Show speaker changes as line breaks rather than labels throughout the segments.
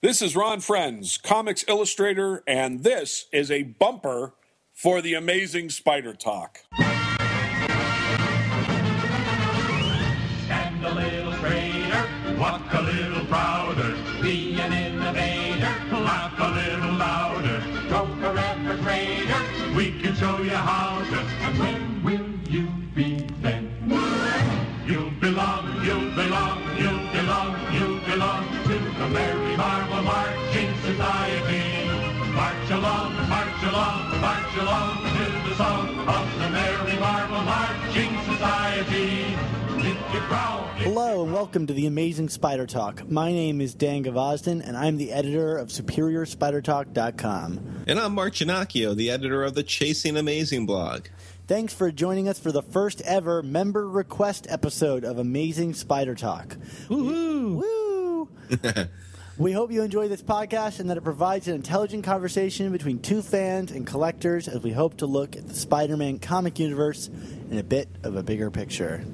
This is Ron Frenz, comics illustrator, and this is a bumper for the amazing Spider Talk.
Stand a little straighter, walk a little prouder, be an innovator, laugh a little louder, go forever greater. We can show you how to, and along, to the song of the Merry Marvel Marching Society. If you growl,
Hello and welcome to the Amazing Spider Talk. My name is Dan Gvozden and I'm the editor of SuperiorSpiderTalk.com.
And I'm Mark Ginocchio, the editor of the Chasing Amazing blog.
Thanks for joining us for the first ever member request episode of Amazing Spider Talk.
Woohoo!
Woo! we hope you enjoy this podcast and that it provides an intelligent conversation between two fans and collectors as we hope to look at the Spider Man comic universe in a bit of a bigger picture.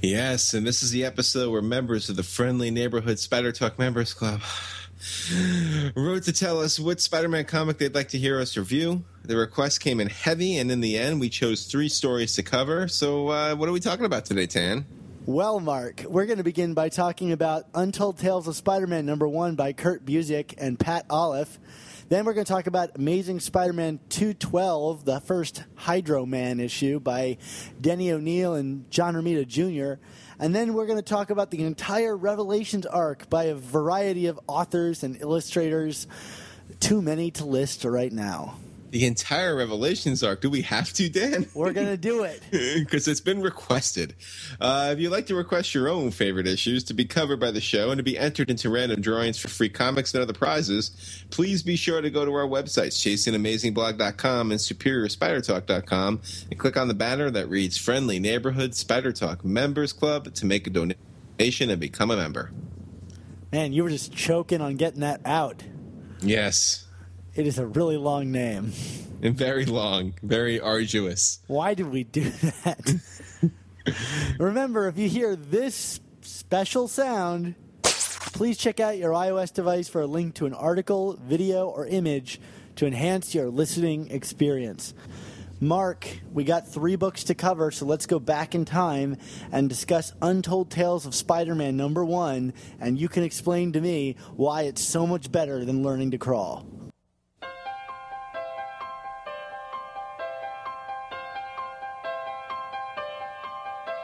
Yes, and this is the episode where members of the Friendly Neighborhood Spider Talk Members Club wrote to tell us what Spider Man comic they'd like to hear us review. The request came in heavy, and in the end, we chose three stories to cover. So, uh, what are we talking about today, Dan?
Well, Mark, we're going to begin by talking about Untold Tales of Spider Man number one by Kurt Busiek and Pat Olliffe. Then we're going to talk about Amazing Spider Man 212, the first Hydro Man issue by Denny O'Neil and John Romita Jr. And then we're going to talk about the entire Revelations arc by a variety of authors and illustrators. Too many to list right now.
The entire Revelations arc. Do we have to, Dan?
We're going to do it.
because it's been requested. Uh, if you'd like to request your own favorite issues to be covered by the show and to be entered into random drawings for free comics and other prizes, please be sure to go to our websites, chasingamazingblog.com and superiorspidertalk.com, and click on the banner that reads Friendly Neighborhood Spider Talk Members Club to make a donation and become a member.
Man, you were just choking on getting that out.
Yes.
It is a really long name.
And very long, very arduous.
Why did we do that? Remember, if you hear this special sound, please check out your iOS device for a link to an article, video, or image to enhance your listening experience. Mark, we got three books to cover, so let's go back in time and discuss Untold Tales of Spider Man number one, and you can explain to me why it's so much better than learning to crawl.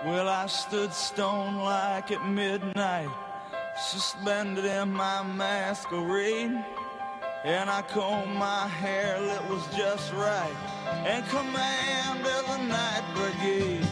Well, I stood stone like at midnight, suspended in my masquerade. And I combed my hair, it was just right, and commanded the night brigade.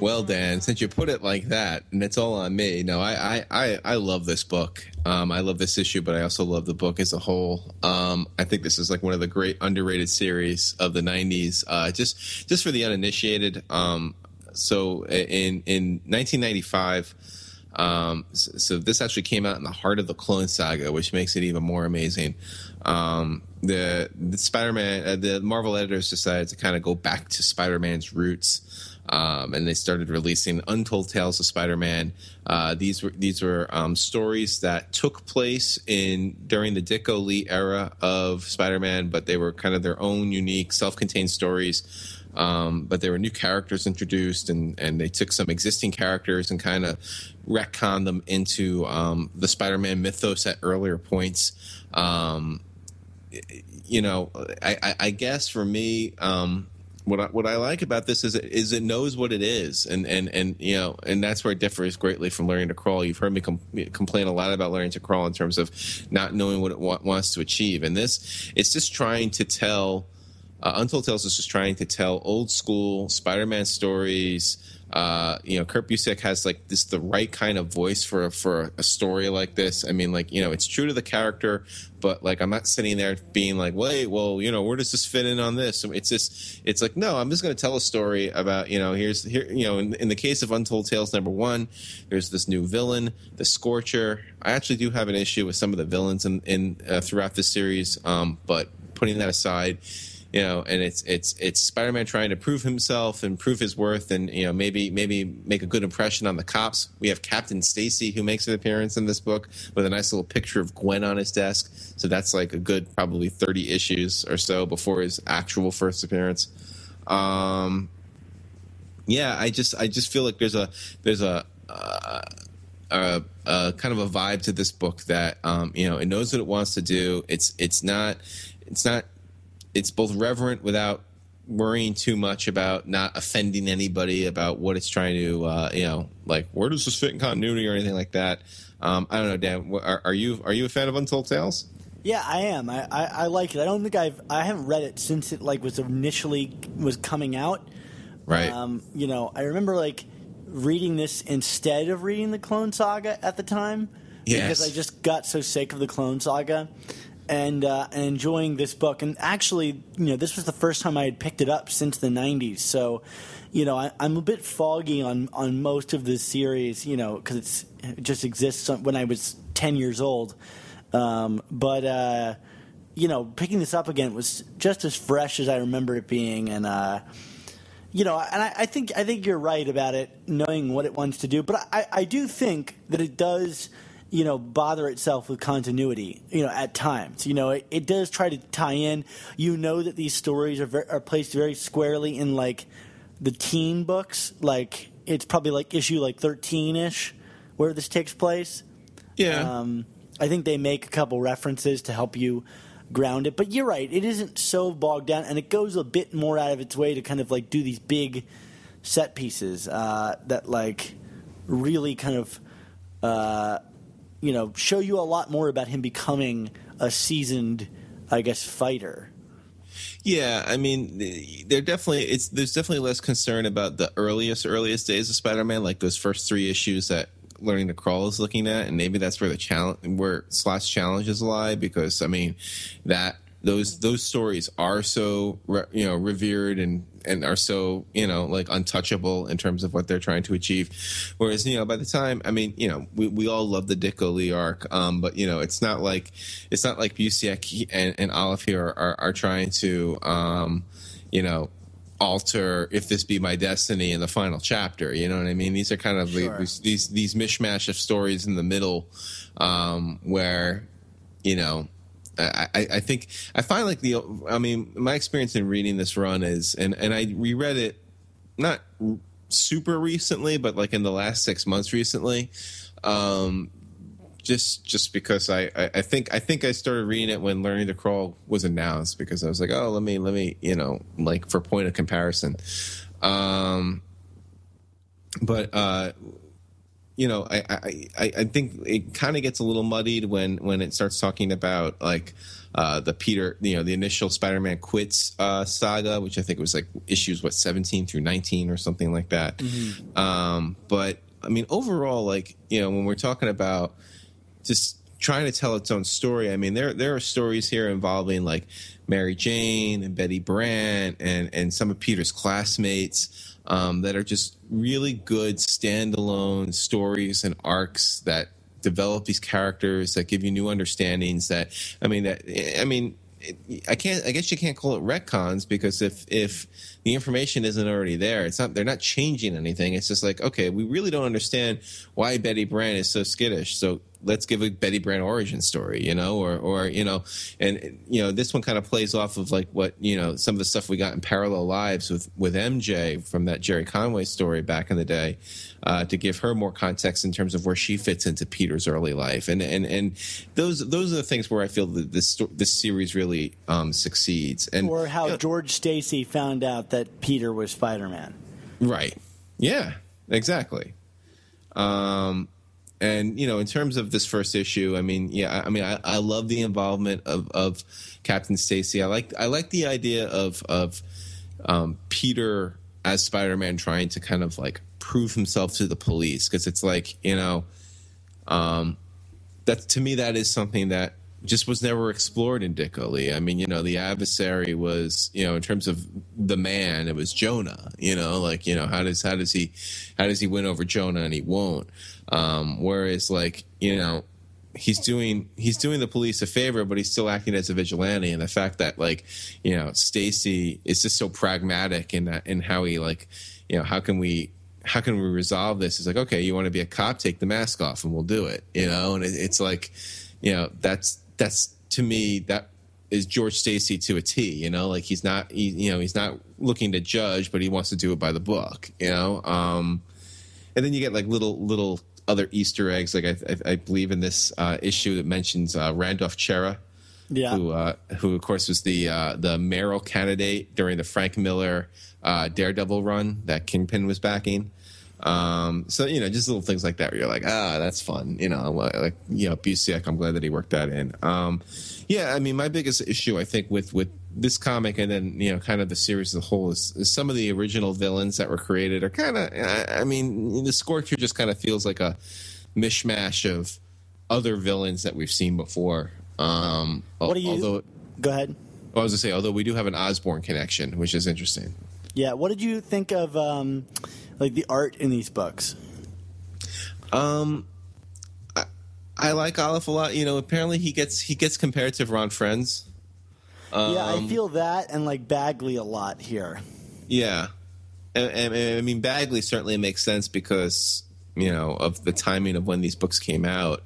Well, Dan, since you put it like that, and it's all on me. No, I, I, I, I love this book. Um, I love this issue, but I also love the book as a whole. Um, I think this is like one of the great underrated series of the '90s. Uh, just, just for the uninitiated. Um, so, in in 1995. Um, so, this actually came out in the heart of the Clone Saga, which makes it even more amazing. Um, the, the Spider-Man, uh, the Marvel editors decided to kind of go back to Spider-Man's roots, um, and they started releasing Untold Tales of Spider-Man. Uh, these were these were um, stories that took place in during the Ditko Lee era of Spider-Man, but they were kind of their own unique, self-contained stories. Um, but there were new characters introduced, and, and they took some existing characters and kind of retconned them into um, the Spider-Man mythos at earlier points. Um, you know, I, I, I guess for me, um, what I, what I like about this is it, is it knows what it is, and, and, and you know, and that's where it differs greatly from learning to crawl. You've heard me com- complain a lot about learning to crawl in terms of not knowing what it wa- wants to achieve, and this it's just trying to tell. Uh, Untold Tales is just trying to tell old school Spider-Man stories uh, you know, Kurt Busiek has like this the right kind of voice for for a story like this. I mean, like you know, it's true to the character, but like I'm not sitting there being like, wait, well, you know, where does this fit in on this? It's just, it's like, no, I'm just going to tell a story about, you know, here's here, you know, in, in the case of Untold Tales number one, there's this new villain, the Scorcher. I actually do have an issue with some of the villains in, in uh, throughout this series, um, but putting that aside you know, and it's it's it's Spider-Man trying to prove himself and prove his worth, and you know maybe maybe make a good impression on the cops. We have Captain Stacy who makes an appearance in this book with a nice little picture of Gwen on his desk. So that's like a good probably thirty issues or so before his actual first appearance. Um, yeah, I just I just feel like there's a there's a uh, a, a, kind of a vibe to this book that um, you know it knows what it wants to do. It's it's not it's not it's both reverent without worrying too much about not offending anybody about what it's trying to uh, you know like where does this fit in continuity or anything like that. Um, I don't know, Dan. Are, are, you are you a fan of Untold Tales?
Yeah, I am. I, I, I, like it. I don't think I've I haven't read it since it like was initially was coming out.
Right.
Um, you know, I remember like reading this instead of reading the Clone Saga at the time
yes.
because I just got so sick of the Clone Saga and, uh, and enjoying this book. And actually, you know, this was the first time I had picked it up since the '90s. So, you know, I, am a bit foggy on on most of the series, you know, because it just exists when I was 10 years old. Um, but uh, you know, picking this up again was just as fresh as I remember it being, and uh, you know, and I, I, think I think you're right about it, knowing what it wants to do. But I, I do think that it does you know, bother itself with continuity, you know, at times. You know, it, it does try to tie in. You know that these stories are, very, are placed very squarely in, like, the teen books. Like, it's probably, like, issue, like, 13-ish where this takes place.
Yeah.
Um, I think they make a couple references to help you ground it. But you're right, it isn't so bogged down, and it goes a bit more out of its way to kind of, like, do these big set pieces uh, that, like, really kind of... Uh, you know, show you a lot more about him becoming a seasoned, I guess, fighter.
Yeah, I mean, there definitely it's there's definitely less concern about the earliest earliest days of Spider-Man, like those first three issues that learning to crawl is looking at, and maybe that's where the challenge where Slott's challenges lie because I mean that those those stories are so you know revered and and are so you know like untouchable in terms of what they're trying to achieve. Whereas you know by the time I mean you know we, we all love the Ditko Lee arc, um, but you know it's not like it's not like Busiek and, and Olliffe here are, are, are trying to um, you know alter if this be my destiny in the final chapter you know what i mean these are kind of sure. these, these these mishmash of stories in the middle um, where you know I, I think I find like the I mean my experience in reading this run is and and I reread it not super recently but like in the last six months recently um, just just because I, I, I think I think I started reading it when Learning to Crawl was announced because I was like oh let me let me you know like for point of comparison. Um, but uh, you know, I I, I think it kind of gets a little muddied when when it starts talking about like uh, the Peter, you know, the initial Spider-Man quits uh, saga, which I think was like issues what seventeen through nineteen or something like that. Mm-hmm. Um, but I mean, overall, like you know, when we're talking about just trying to tell its own story, I mean, there there are stories here involving like Mary Jane and Betty Brant and and some of Peter's classmates um, that are just really good standalone stories and arcs that develop these characters that give you new understandings that i mean that i mean I can't. I guess you can't call it retcons because if if the information isn't already there, it's not. They're not changing anything. It's just like okay, we really don't understand why Betty Brant is so skittish. So let's give a Betty Brant origin story, you know, or or you know, and you know, this one kind of plays off of like what you know some of the stuff we got in Parallel Lives with with MJ from that Gerry Conway story back in the day, uh, to give her more context in terms of where she fits into Peter's early life, and and and those those are the things where I feel that this this series really um, succeeds, and
or how you know, George Stacy found out that Peter was Spider Man.
Right. Yeah. Exactly. Um, and you know, in terms of this first issue, I mean, yeah, I, mean, I, I love the involvement of, of Captain Stacy. I like I like the idea of of um, Peter as Spider-Man trying to kind of like prove himself to the police because it's like you know, um, that to me that is something that just was never explored in Ditko Lee. I mean, you know, the adversary was, you know, in terms of the man, it was Jonah. You know, like you know, how does how does he how does he win over Jonah and he won't? Um, whereas, like you know, he's doing he's doing the police a favor, but he's still acting as a vigilante. And the fact that like you know Stacy is just so pragmatic in that in how he like you know how can we how can we resolve this? It's like okay, you want to be a cop, take the mask off, and we'll do it. You know, and it, it's like you know that's that's to me that is George Stacy to a T. You know, like he's not he, you know he's not looking to judge, but he wants to do it by the book. You know, um, and then you get like little little other Easter eggs. Like I, I, I believe in this uh, issue that mentions uh, Randolph Cherryh,
Yeah.
who uh, who of course was the uh, the mayoral candidate during the Frank Miller uh, Daredevil run that Kingpin was backing. Um, so you know, just little things like that where you're like, ah, that's fun. You know, like you know, Busiek. I'm glad that he worked that in. Um, yeah, I mean, my biggest issue I think with with this comic and then you know, kind of the series as a whole is, is some of the original villains that were created are kind of. I, I mean, the Scorcher just kind of feels like a mishmash of other villains that we've seen before. Um,
What do you?
although
go ahead.
I was gonna say, although we do have an Osborn connection, which is interesting.
Yeah. What did you think of um, like the art in these books?
Um, I like Olliffe a lot. You know, apparently he gets he gets compared to Ron Frenz.
yeah,
Um,
I feel that and like Bagley a lot here.
Yeah, and, and, I mean Bagley certainly makes sense because you know of the timing of when these books came out.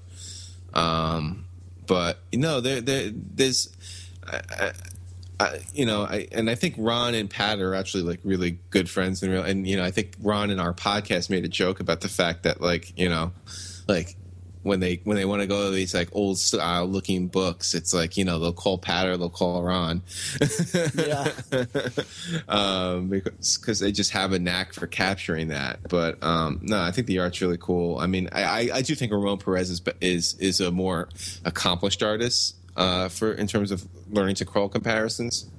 Um, but no, there, there there's, I, I, I, you know, I and I think Ron and Pat are actually like really good friends and real. And you know, I think Ron in our podcast made a joke about the fact that like you know, like when they when they want to go to these like old style looking books, it's like you know they'll call Pat or they'll call Ron.
Yeah.
um, because cause they just have a knack for capturing that. But um, no, I think the art's really cool. I mean, I, I, I do think Ramon Perez is is is a more accomplished artist uh, for in terms of learning to crawl comparisons.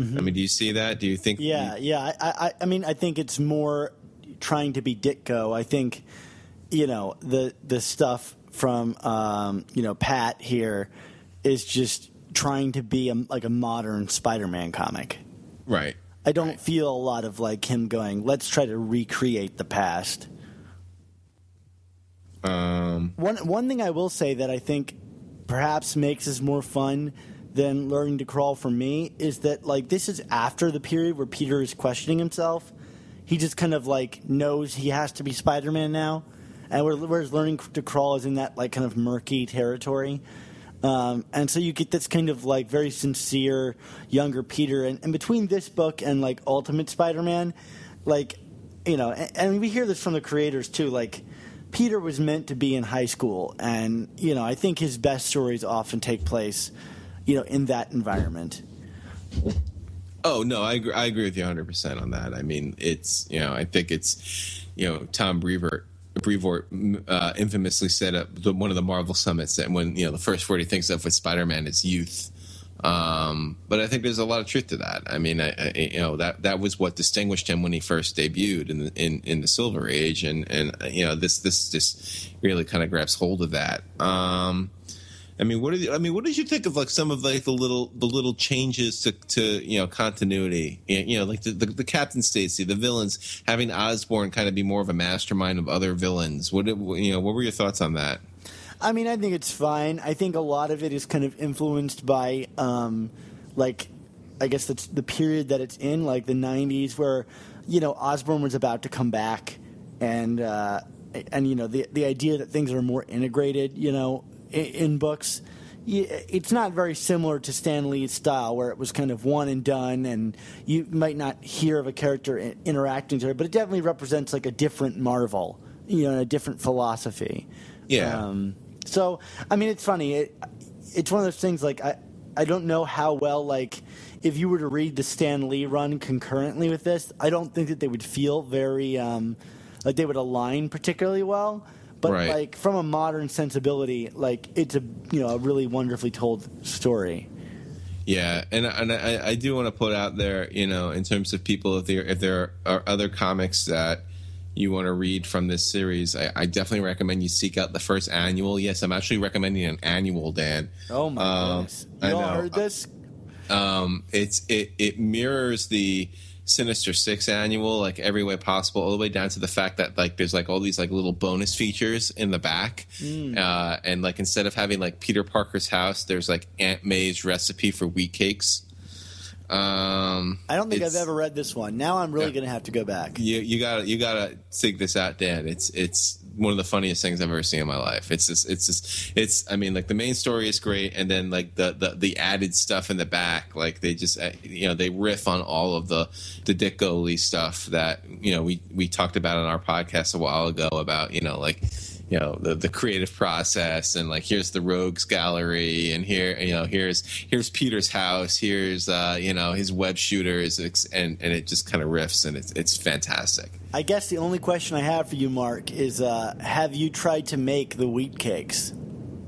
I mean, do you see that? Do you think?
Yeah, yeah. I, I, I mean, I think it's more trying to be Ditko. I think, you know, the the stuff from um, you know Pat here is just trying to be a, like a modern Spider-Man comic.
right.
I don't feel a lot of like him going, let's try to recreate the past.
Um,
One one thing I will say that I think perhaps makes this more fun than learning to crawl for me is that like this is after the period where Peter is questioning himself. He just kind of like knows he has to be Spider Man now, and where- whereas learning to crawl is in that like kind of murky territory. Um, and so you get this kind of like very sincere younger Peter, and, and between this book and like Ultimate Spider-Man, like you know, and, and we hear this from the creators too. Like Peter was meant to be in high school, and you know, I think his best stories often take place, you know, in that environment.
Oh no, I agree, I agree with you 100 percent on that. I mean, it's you know, I think it's you know, Tom Brevoort Brevoort uh, infamously said one of the Marvel summits that when you know the first word he thinks of with Spider-Man is youth. Um, but I think there's a lot of truth to that. I mean, I, I, you know that that was what distinguished him when he first debuted in the, in, in the Silver Age, and and you know this this just really kind of grabs hold of that. Um, I mean, what you, I mean? What did you think of like some of like the little the little changes to, to you know continuity? You know, like the, the, the Captain Stacy, the villains having Osborn kind of be more of a mastermind of other villains. What did, you know? What were your thoughts on that?
I mean, I think it's fine. I think a lot of it is kind of influenced by, um, like, I guess that's the period that it's in, like the '90s, where you know Osborn was about to come back, and uh, and you know the the idea that things are more integrated, you know, in, in books. It's not very similar to Stan Lee's style, where it was kind of one and done, and you might not hear of a character interacting to it, but it definitely represents like a different Marvel, you know, a different philosophy.
Yeah.
Um, so I mean, it's funny. It, it's one of those things. Like I, I don't know how well like if you were to read the Stan Lee run concurrently with this, I don't think that they would feel very um, like they would align particularly well. But
Right.
like from a modern sensibility, like it's a you know a really wonderfully told story.
Yeah, and and I, I do want to put out there, you know, in terms of people, if there if there are other comics that, you want to read from this series, I, I definitely recommend you seek out the first annual. Yes, I'm actually recommending an annual, Dan.
Oh my
Um,
goodness! You all heard this?
Um, it's it it mirrors the Sinister Six annual like every way possible, all the way down to the fact that like there's like all these like little bonus features in the back, uh, and like instead of having like Peter Parker's house, there's like Aunt May's recipe for wheat cakes. Um,
I don't think I've ever read this one. Now I'm really
Yeah.
going to have to go back.
You you gotta you gotta dig this out, Dan. It's it's one of the funniest things I've ever seen in my life. It's just it's just it's I mean like the main story is great, and then like the the, the added stuff in the back, like they just uh, you know they riff on all of the the Ditko Lee stuff that you know we we talked about on our podcast a while ago about you know like you know the the creative process and like here's the rogues gallery and here you know here's here's Peter's house here's uh you know his web shooters and and it just kind of riffs and it's it's fantastic.
I guess the only question I have for you, Mark, is uh, have you tried to make the wheat cakes?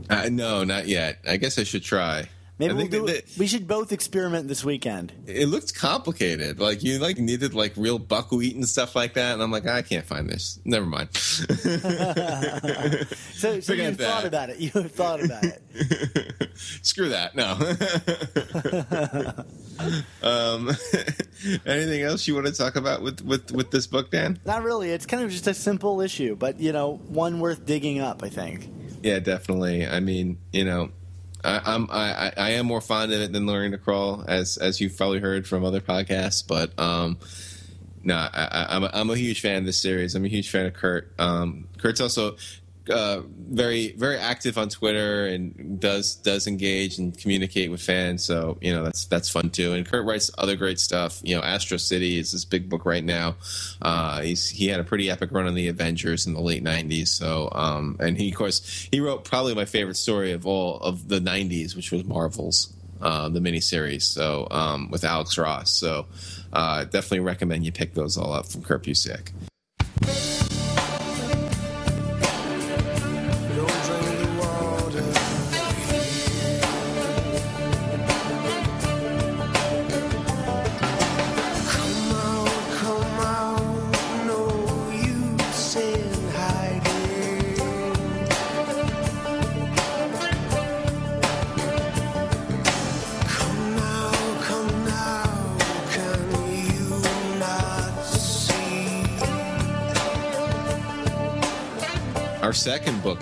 uh, no not yet. I guess I should try
Maybe we'll do.
that-
we should both experiment this weekend.
it looked complicated like you like needed like real buckwheat and stuff like that and I'm like I can't find this never mind
So, so you thought about it. You have thought about it.
Screw that. No. um, anything else you want to talk about with, with, with this book, Dan?
Not really. It's kind of just a simple issue, but you know, one worth digging up. I think.
Yeah, definitely. I mean, you know, I, I'm I, I- am more fond of it than learning to crawl, as as you've probably heard from other podcasts. But um, no, I, I'm a, I'm a huge fan of this series. I'm a huge fan of Kurt. Um, Kurt's also uh, very very active on Twitter and does does engage and communicate with fans. So you know that's that's fun too. And Kurt writes other great stuff. You know, Astro City is this big book right now. Uh, he's he had a pretty epic run on the Avengers in the late '90s. So um, and he of course he wrote probably my favorite story of all of the '90s, which was Marvels. Uh, the miniseries, so um, with Alex Ross. So, uh, definitely recommend you pick those all up from Kurt Busiek.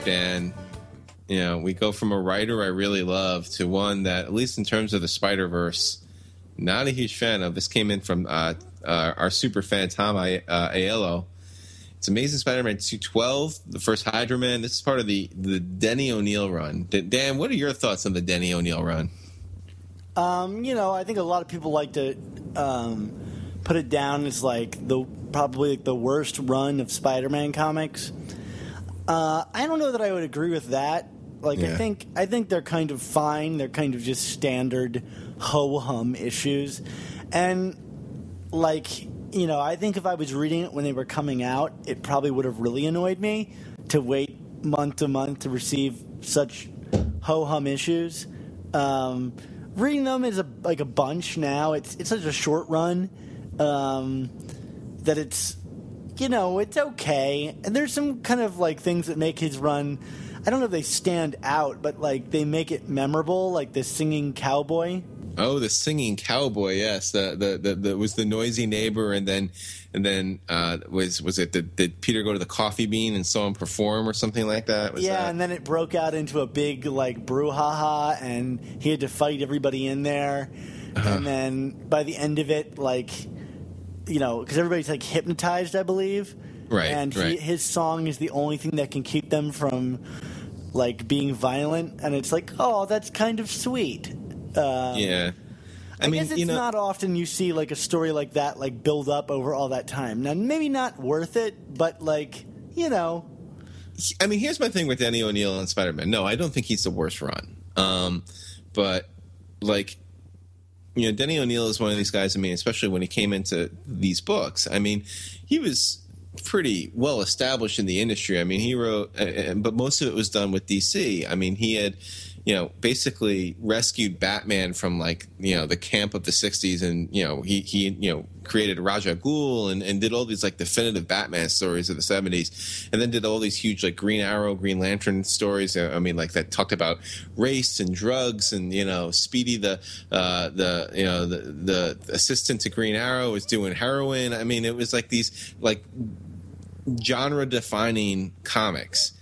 Book, you know, we go from a writer I really love to one that, at least in terms of the Spider Verse, not a huge fan of. This came in from uh, uh, our super fan Tom I- uh, Aiello. It's Amazing Spider-Man 212, the first Hydro Man. This is part of the the Denny O'Neil run. Dan, what are your thoughts on the Denny O'Neil run?
Um, you know, I think a lot of people like to um, put it down as like the probably like the worst run of Spider-Man comics. Uh, I don't know that I would agree with that. Like, I think I think they're kind of fine. They're kind of just standard ho hum issues, and like you know, I think if I was reading it when they were coming out, it probably would have really annoyed me to wait month to month to receive such ho hum issues. Um, reading them is a like a bunch now. It's it's such a short run um, that it's you know it's okay. And there's some kind of like things that make his run. I don't know if they stand out, but like they make it memorable, like the singing cowboy.
Oh, the singing cowboy. Yes, the the the, the was the noisy neighbor, and then and then uh, was was it did, did Peter go to the coffee bean and saw him perform or something like that? Was
yeah,
that-
and then it broke out into a big like brouhaha, and he had to fight everybody in there.
Uh-huh.
And then by the end of it, like you know, because everybody's like hypnotized, I believe.
Right,
And he,
right.
his song is the only thing that can keep them from like being violent, and it's like, oh, that's kind of sweet.
yeah. I,
I,
mean,
guess it's
you know,
not often you see like a story like that like build up over all that time. Now, maybe not worth it, but like you know,
I mean, here's my thing with Danny O'Neil and Spider Man. No, I don't think he's the worst run. Um, but like, you know, Denny O'Neil is one of these guys. I mean, especially when he came into these books. I mean, he was pretty well established in the industry. I mean, he wrote, uh, uh, but most of it was done with DC. I mean, he had, you know, basically rescued Batman from like you know the camp of the '60s, and you know he he you know created Ra's al Ghul and, and did all these like definitive Batman stories of the '70s, and then did all these huge like Green Arrow, Green Lantern stories. uh, I mean, like that talked about race and drugs, and you know, Speedy the uh, the you know the the assistant to Green Arrow was doing heroin. I mean, it was like these like genre defining comics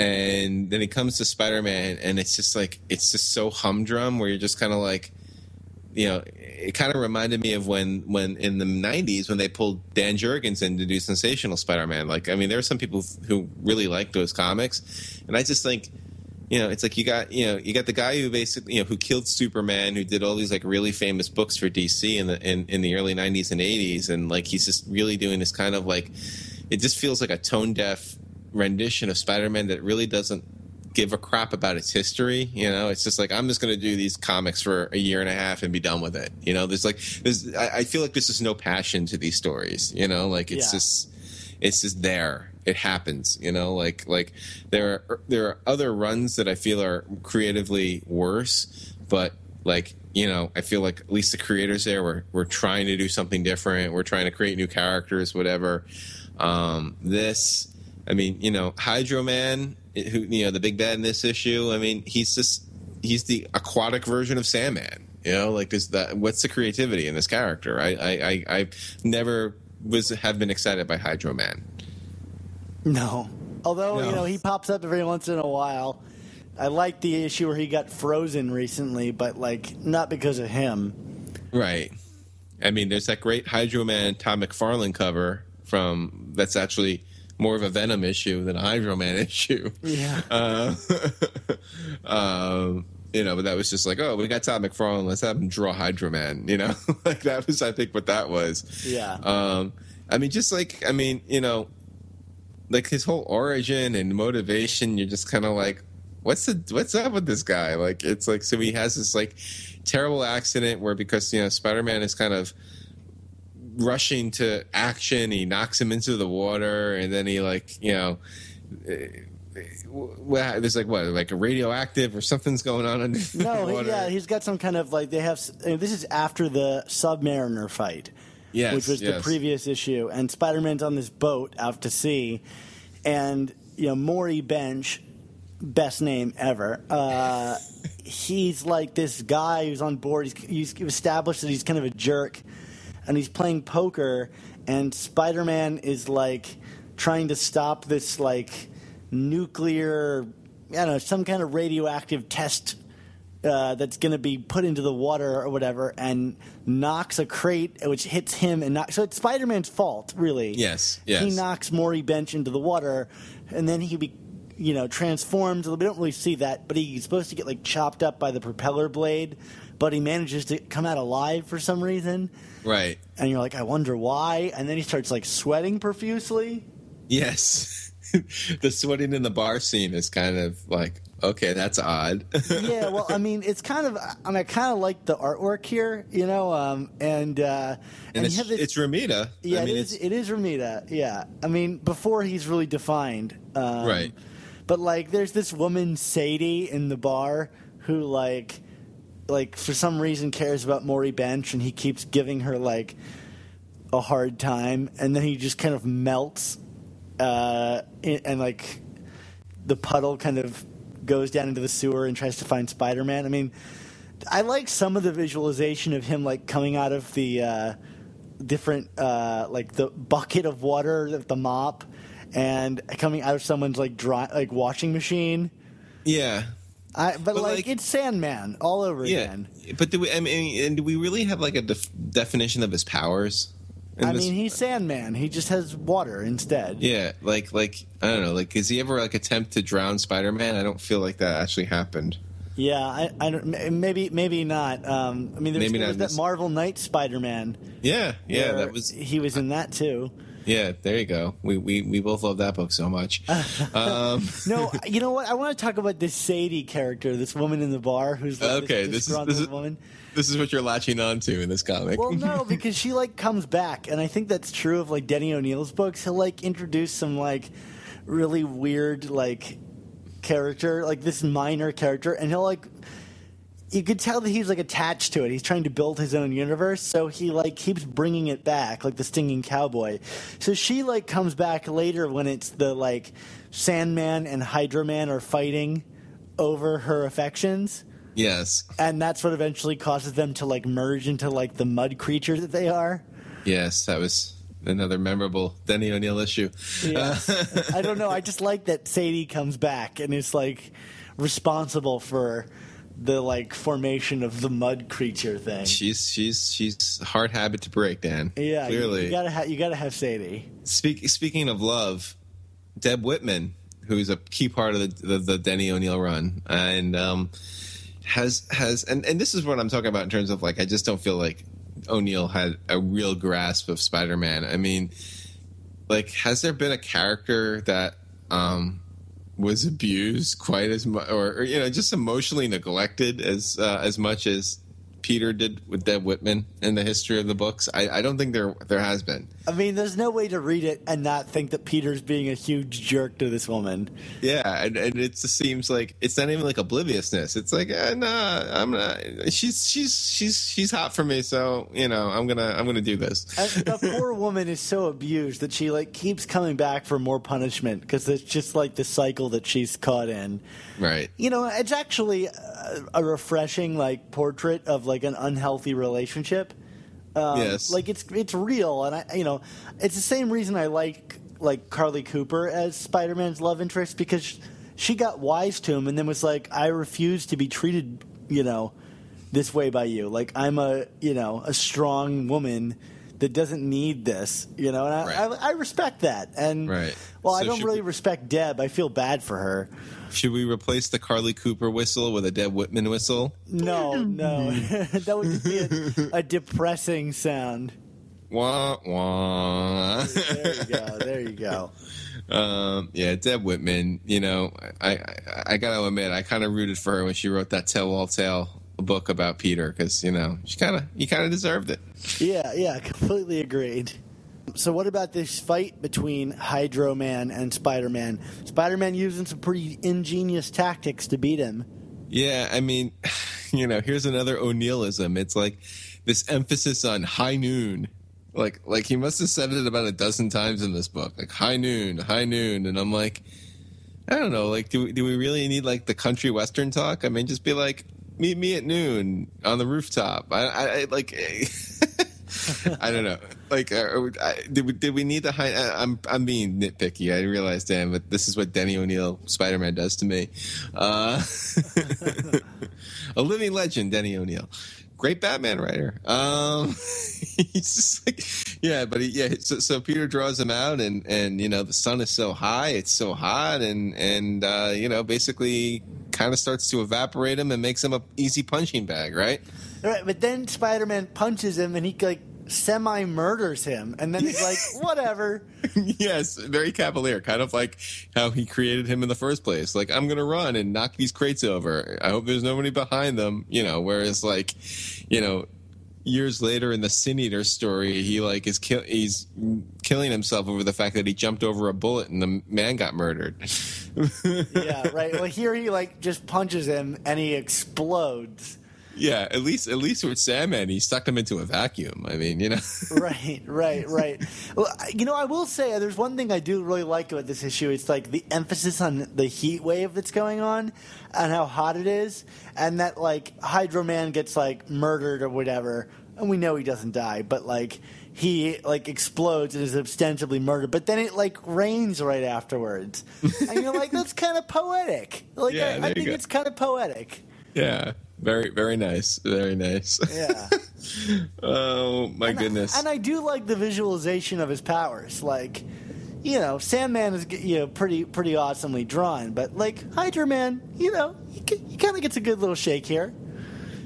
and then it comes to spider-man and it's just like it's just so humdrum where you're just kind of like you know it kind of reminded me of when when in the 90s when they pulled dan jurgens in to do sensational spider-man. Like i mean there are some people who really like those comics. And i just think you know it's like you got you know you got the guy who basically you know who killed superman who did all these like really famous books for dc in the in, in the early 90s and 80s and like he's just really doing this kind of like it just feels like a tone deaf rendition of Spider-Man that really doesn't give a crap about its history. You know, it's just like I'm just going to do these comics for a year and a half and be done with it. You know, there's like there's I, I feel like there's just no passion to these stories. You know, like it's
Yeah.
just it's just there. It happens. You know, like like there are there are other runs that I feel are creatively worse, but like you know i feel like at least the creators there were, were trying to do something different we're trying to create new characters whatever um, this i mean you know hydro man who you know the big bad in this issue i mean he's just he's the aquatic version of sandman you know like this that what's the creativity in this character i i i, I never was have been excited by hydro man
No. Although,
No.
you know, he pops up every once in a while. I like the issue where he got frozen recently, but like not because of him.
Right. I mean, there's that great Hydro Man Tom McFarlane cover from that's actually more of a Venom issue than a Hydro Man issue.
Yeah.
Uh, um, you know, but that was just like, oh, we got Tom McFarlane, let's have him draw Hydro Man. You know, like that was, I think, what that was.
Yeah.
Um, I mean, just like, I mean, you know, like his whole origin and motivation, you're just kind of like, what's the what's up with this guy? Like, it's like so he has this like terrible accident where because you know Spider Man is kind of rushing to action, he knocks him into the water, and then he like you know. eh, Well, there's like what, like a radioactive or something's going on under
No,
the
he,
water.
yeah, he's got some kind of like they have. This is after the Submariner fight,
Yes,
which was the previous issue, and Spider-Man's on this boat out to sea, and you know Morrie Bench, best name ever. Uh, he's like this guy who's on board. He's, he's established that he's kind of a jerk, and he's playing poker, and Spider-Man is like trying to stop this like nuclear, I don't know, some kind of radioactive test uh, that's going to be put into the water or whatever, and knocks a crate, which hits him and knocks. So it's Spider Man's fault, really.
Yes, yes.
He knocks Morrie Bench into the water, and then he be, you know, transforms. We don't really see that, but he's supposed to get like chopped up by the propeller blade, but he manages to come out alive for some reason.
right.
And you're like, I wonder why. And then he starts like sweating profusely.
Yes. the sweating in the bar scene is kind of like, okay, that's odd.
yeah, well, I mean, it's kind of. I mean, I kind of like the artwork here, you know, um, and uh,
and
you
it's,
this-
it's Romita.
Yeah,
I mean,
it is. It is Romita. Yeah, I mean, before he's really defined, um,
Right.
But like, there's this woman Sadie in the bar who like, like for some reason cares about Morrie Bench, and he keeps giving her like a hard time, and then he just kind of melts, uh, and, and like the puddle kind of goes down into the sewer and tries to find Spider-Man. I mean, I like some of the visualization of him like coming out of the uh, different uh, like the bucket of water, the mop, and coming out of someone's like dry like washing machine.
yeah.
I, but,
But,
like,
like-
it's Sandman all over
Yeah,
again.
but do we? I mean, and do we really have like a def- definition of his powers?
I
this-
mean, he's Sandman. He just has water instead.
yeah, like like I don't know, like is he ever like attempt to drown Spider Man? I don't feel like that actually happened.
Yeah, I, I don't, maybe maybe not. Um, I mean, there's,
Maybe
there was that Marvel Knight Spider-Man.
Yeah, yeah, that was
he was in that too.
Yeah. There you go. We we we both love that book so much. um,
No, you know what? I want to talk about this Sadie character, this woman in the bar who's like
okay,
this
this is this is
woman.
this is what you're latching on to in this comic.
Well, no, because she like comes back, and I think that's true of like Denny O'Neil's books. He'll like introduce some like really weird like character, like this minor character, and he'll like you could tell that he's like attached to it. He's trying to build his own universe, so he like keeps bringing it back, like the stinging cowboy. So she like comes back later when it's the like Sandman and Hydro Man are fighting over her affections,
Yes.
and that's what eventually causes them to like merge into like the mud creature that they are.
Yes, that was another memorable Denny O'Neil issue.
Yes. I don't know. I just like that Sadie comes back and is like responsible for the like formation of the mud creature thing.
She's she's she's hard habit to break, Dan.
Yeah,
clearly.
you, gotta ha- you gotta have Sadie.
Speak, speaking of love, Deb Whitman, who's a key part of the the, the Denny O'Neil run, and um, has has and and this is what I'm talking about in terms of like I just don't feel like O'Neil had a real grasp of Spider-Man. I mean, like has there been a character that um was abused quite as much or, or you know just emotionally neglected as uh, as much as Peter did with Deb Whitman in the history of the books? I, I don't think there there has been.
I mean, there's no way to read it and not think that Peter's being a huge jerk to this woman.
Yeah, and, and it just seems like it's not even like obliviousness. It's like, eh, nah, I'm not. She's she's she's she's hot for me, so you know, I'm gonna I'm gonna do this.
And the poor woman is so abused that she like keeps coming back for more punishment because it's just like the cycle that she's caught in.
Right.
You know, it's actually a, a refreshing like portrait of like an unhealthy relationship. Um,
Yes.
like it's it's real, and I you know it's the same reason I like like Carlie Cooper as Spider Man's love interest because she got wise to him and then was like, I refuse to be treated, you know, this way by you. Like I'm a you know a strong woman that doesn't need this, you know, and I,
Right.
I, I respect that. And
Right.
well, I don't really respect Deb. I feel bad for her.
Should we replace the Carlie Cooper whistle with a Deb Whitman whistle?
No, no, that would just be a, a depressing sound.
Wah wah.
There you go. There you go.
um, yeah, Deb Whitman. You know, I I, I gotta admit, I kind of rooted for her when she wrote that tell all tale book about Peter because you know she kind of you kind of deserved it.
Yeah, yeah, completely agreed. So, what about this fight between Hydro Man and Spider Man? Spider Man using some pretty ingenious tactics to beat him.
Yeah, I mean, you know, here's another O'Neillism. It's like this emphasis on high noon. Like, like he must have said it about a dozen times in this book. Like high noon, high noon, and I'm like, I don't know. Like, do we, do we really need like the country western talk? I mean, just be like, meet me at noon on the rooftop. I, I, I like. I don't know. Like, uh, did we did we need the high? I'm I'm being nitpicky. I realize, Dan, but this is what Denny O'Neil Spider Man does to me. Uh, a living legend, Denny O'Neil. Great Batman writer. Um, he's just like, yeah, but he, yeah. So, so Peter draws him out, and and you know the sun is so high, it's so hot, and and uh, you know basically kind of starts to evaporate him and makes him a easy punching bag, right?
Right, but then Spider Man punches him and he like semi murders him, and then he's like, whatever.
yes, very cavalier, kind of like how he created him in the first place. Like, I'm gonna run and knock these crates over. I hope there's nobody behind them. You know, whereas like, you know, years later in the Sin Eater story, he like is kill he's killing himself over the fact that he jumped over a bullet and the man got murdered.
Yeah, right. Well, here he like just punches him and he explodes.
Yeah, at least at least with Sandman, he sucked him into a vacuum. I mean, you know.
right, right, right. Well, you know, I will say uh, there's one thing I do really like about this issue. It's like the emphasis on the heat wave that's going on and how hot it is, and that like Hydro Man gets like murdered or whatever, and we know he doesn't die, but like he like explodes and is ostensibly murdered, but then it like rains right afterwards, and you're like, that's kind of poetic. Like
Yeah,
I, I think
go.
it's kind of poetic.
yeah, very very nice, very nice.
Yeah.
oh my goodness.
And I do like the visualization of his powers. Like, you know, Sandman is you know pretty pretty awesomely drawn, but like Hydro Man, you know, he, he kind of gets a good little shake here.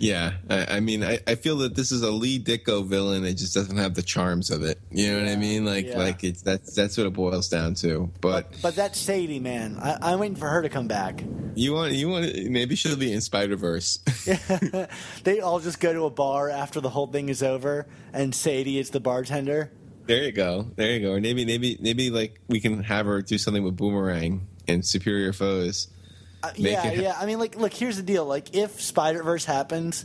Yeah, I, I mean, I, I feel that this is a Lee Ditko villain. It just doesn't have the charms of it. You know what I mean? Like,
yeah.
like it's that's that's what it boils down to. But
But that's Sadie, man. I, I'm waiting for her to come back.
you want you want maybe she'll be in Spider Verse.
They all just go to a bar after the whole thing is over, and Sadie is the bartender.
there you go, there you go. Or maybe maybe maybe like we can have her do something with Boomerang and Superior Foes. Uh, Make
yeah,
it-
yeah. I mean, like, look, here's the deal. Like, if Spider Verse happens,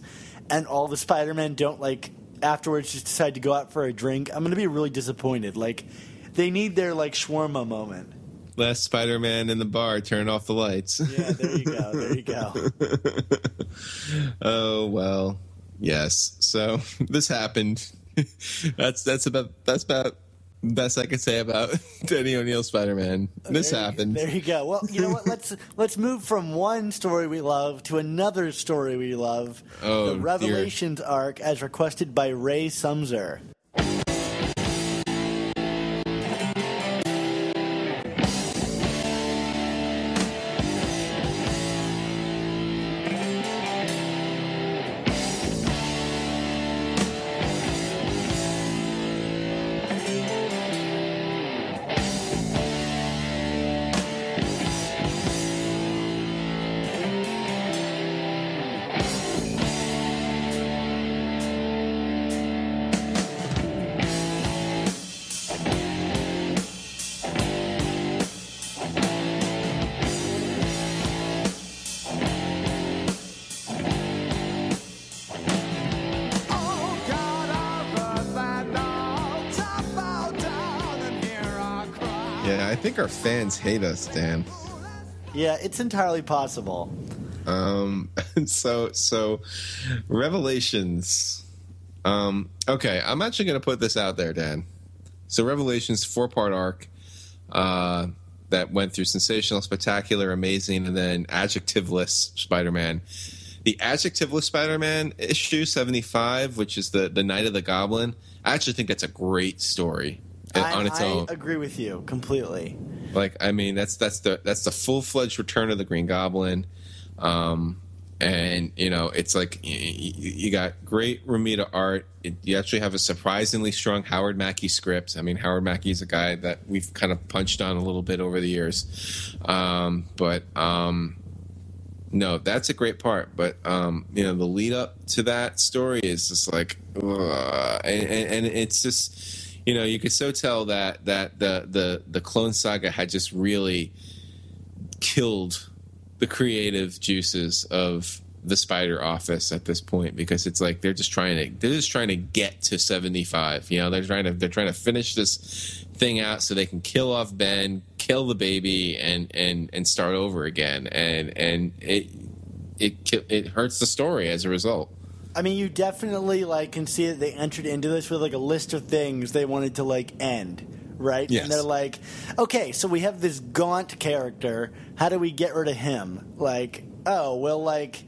and all the Spider Men don't like afterwards just decide to go out for a drink, I'm gonna be really disappointed. Like, they need their like shawarma moment.
Last Spider-Man in the bar, turn off the lights.
Yeah, there you go. There you go.
oh well, yes. So this happened. that's that's about that's about best I could say about Denny O'Neil Spider-Man. This
There
happened.
There you go. Well, you know what? Let's let's move from one story we love to another story we love.
Oh,
the
dear.
Revelations arc, as requested by Ray Sumser.
Our fans hate us, Dan.
Yeah, it's entirely possible.
Um, so so Revelations. Um, okay, I'm actually going to put this out there, Dan. So Revelations four part arc uh, that went through sensational, spectacular, amazing, and then adjectiveless Spider-Man. The adjectiveless Spider-Man issue 75, which is the the Night of the Goblin. I actually think that's a great story
I,
on its
I
own.
agree with you completely.
Like, I mean, that's that's the that's the full fledged return of the Green Goblin, um, and you know, it's like you, you got great Romita art. It, you actually have a surprisingly strong Howard Mackie script. I mean, Howard Mackie is a guy that we've kind of punched on a little bit over the years, um, but um, no, that's a great part. But um, you know, the lead up to that story is just like, and, and, and it's just you know you could so tell that that the the the clone saga had just really killed the creative juices of the spider office at this point because it's like they're just trying to they're just trying to get to 75 you know? They're trying to they're trying to finish this thing out so they can kill off ben kill the baby and and and start over again. And and it it it hurts the story as a result
I mean, you definitely like can see that they entered into this with like a list of things they wanted to like end, right?
Yes.
And they're like, okay, so we have this gaunt character. How do we get rid of him? Like, oh, we'll like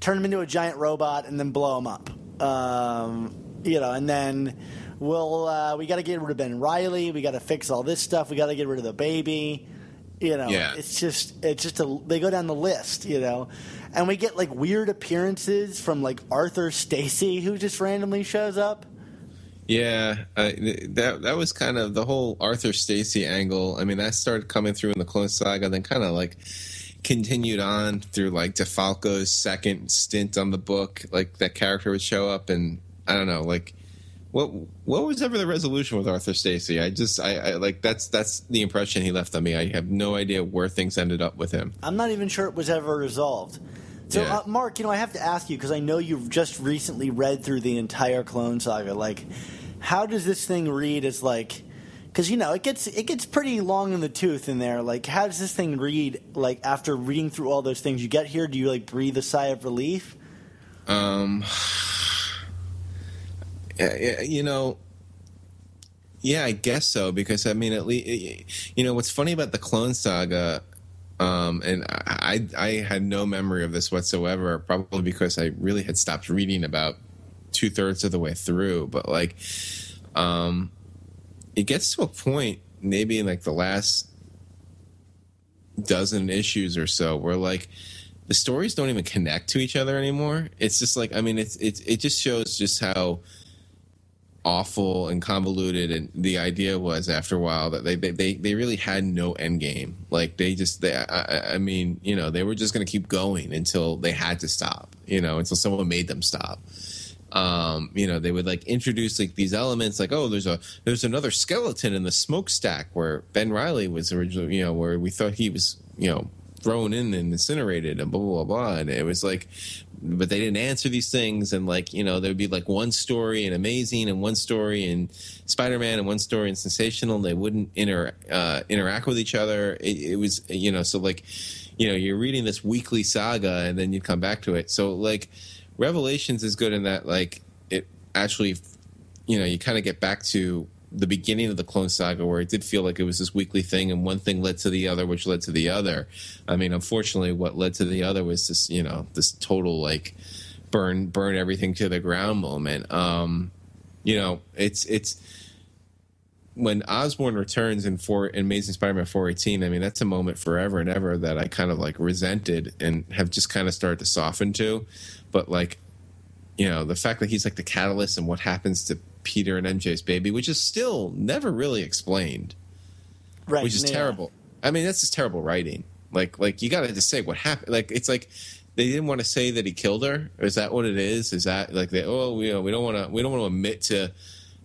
turn him into a giant robot and then blow him up. Um, you know, and then we'll uh, we got to get rid of Ben Riley. We got to fix all this stuff. We got to get rid of the baby. You know,
Yeah.
it's just it's just a they go down the list. You know, and we get like weird appearances from like Arthur Stacy who just randomly shows up.
Yeah, th- that that was kind of the whole Arthur Stacy angle. I mean, that started coming through in the Clone Saga, then kind of like continued on through like DeFalco's second stint on the book. Like that character would show up, and I don't know, like what what was ever the resolution with Arthur Stacy? I just I, I like that's that's the impression he left on me. I have no idea where things ended up with him.
I'm not even sure it was ever resolved. So,
Yeah.
uh, Mark, you know, I have to ask you because I know you've just recently read through the entire Clone Saga. Like, how does this thing read as like? Because you know, it gets it gets pretty long in the tooth in there. Like, how does this thing read? Like, after reading through all those things, you get here, do you like breathe a sigh of relief?
Um, you know, yeah, I guess so because I mean, at least you know what's funny about the Clone Saga, um, and I I had no memory of this whatsoever, probably because I really had stopped reading about two thirds of the way through. But like, um, it gets to a point maybe in like the last dozen issues or so where like the stories don't even connect to each other anymore. It's just like I mean, it's it it just shows just how awful and convoluted and the idea was after a while that they they they, really had no end game. Like they just they I, I- mean you know they were just going to keep going until they had to stop. You know until someone made them stop. Um, you know, they would like introduce like these elements, like oh, there's a there's another skeleton in the smokestack where Ben Riley was originally, you know, where we thought he was, you know, thrown in and incinerated and blah blah. blah. And it was like, but they didn't answer these things. And like you know, there'd be like one story and amazing, and one story and Spider Man, and one story and sensational. And they wouldn't inter uh, interact with each other. It, it was you know, so like you know, you're reading this weekly saga, and then you come back to it. So like, Revelations is good in that like it actually, you know, you kind of get back to the beginning of the Clone Saga, where it did feel like it was this weekly thing, and one thing led to the other, which led to the other. I mean, unfortunately, what led to the other was this, you know, this total like burn burn everything to the ground moment. Um, you know, it's it's when Osborn returns in four in Amazing Spider-Man 418. I mean, that's a moment forever and ever that I kind of like resented and have just kind of started to soften to. But like, you know, the fact that he's like the catalyst and what happens to Peter and MJ's baby, which is still never really explained,
right?
which is
yeah.
terrible. I mean, that's just terrible writing. Like, like you got to just say what happened. Like, it's like they didn't want to say that he killed her. Is that what it is? Is that like they? Oh, we, we don't want to. We don't want to admit to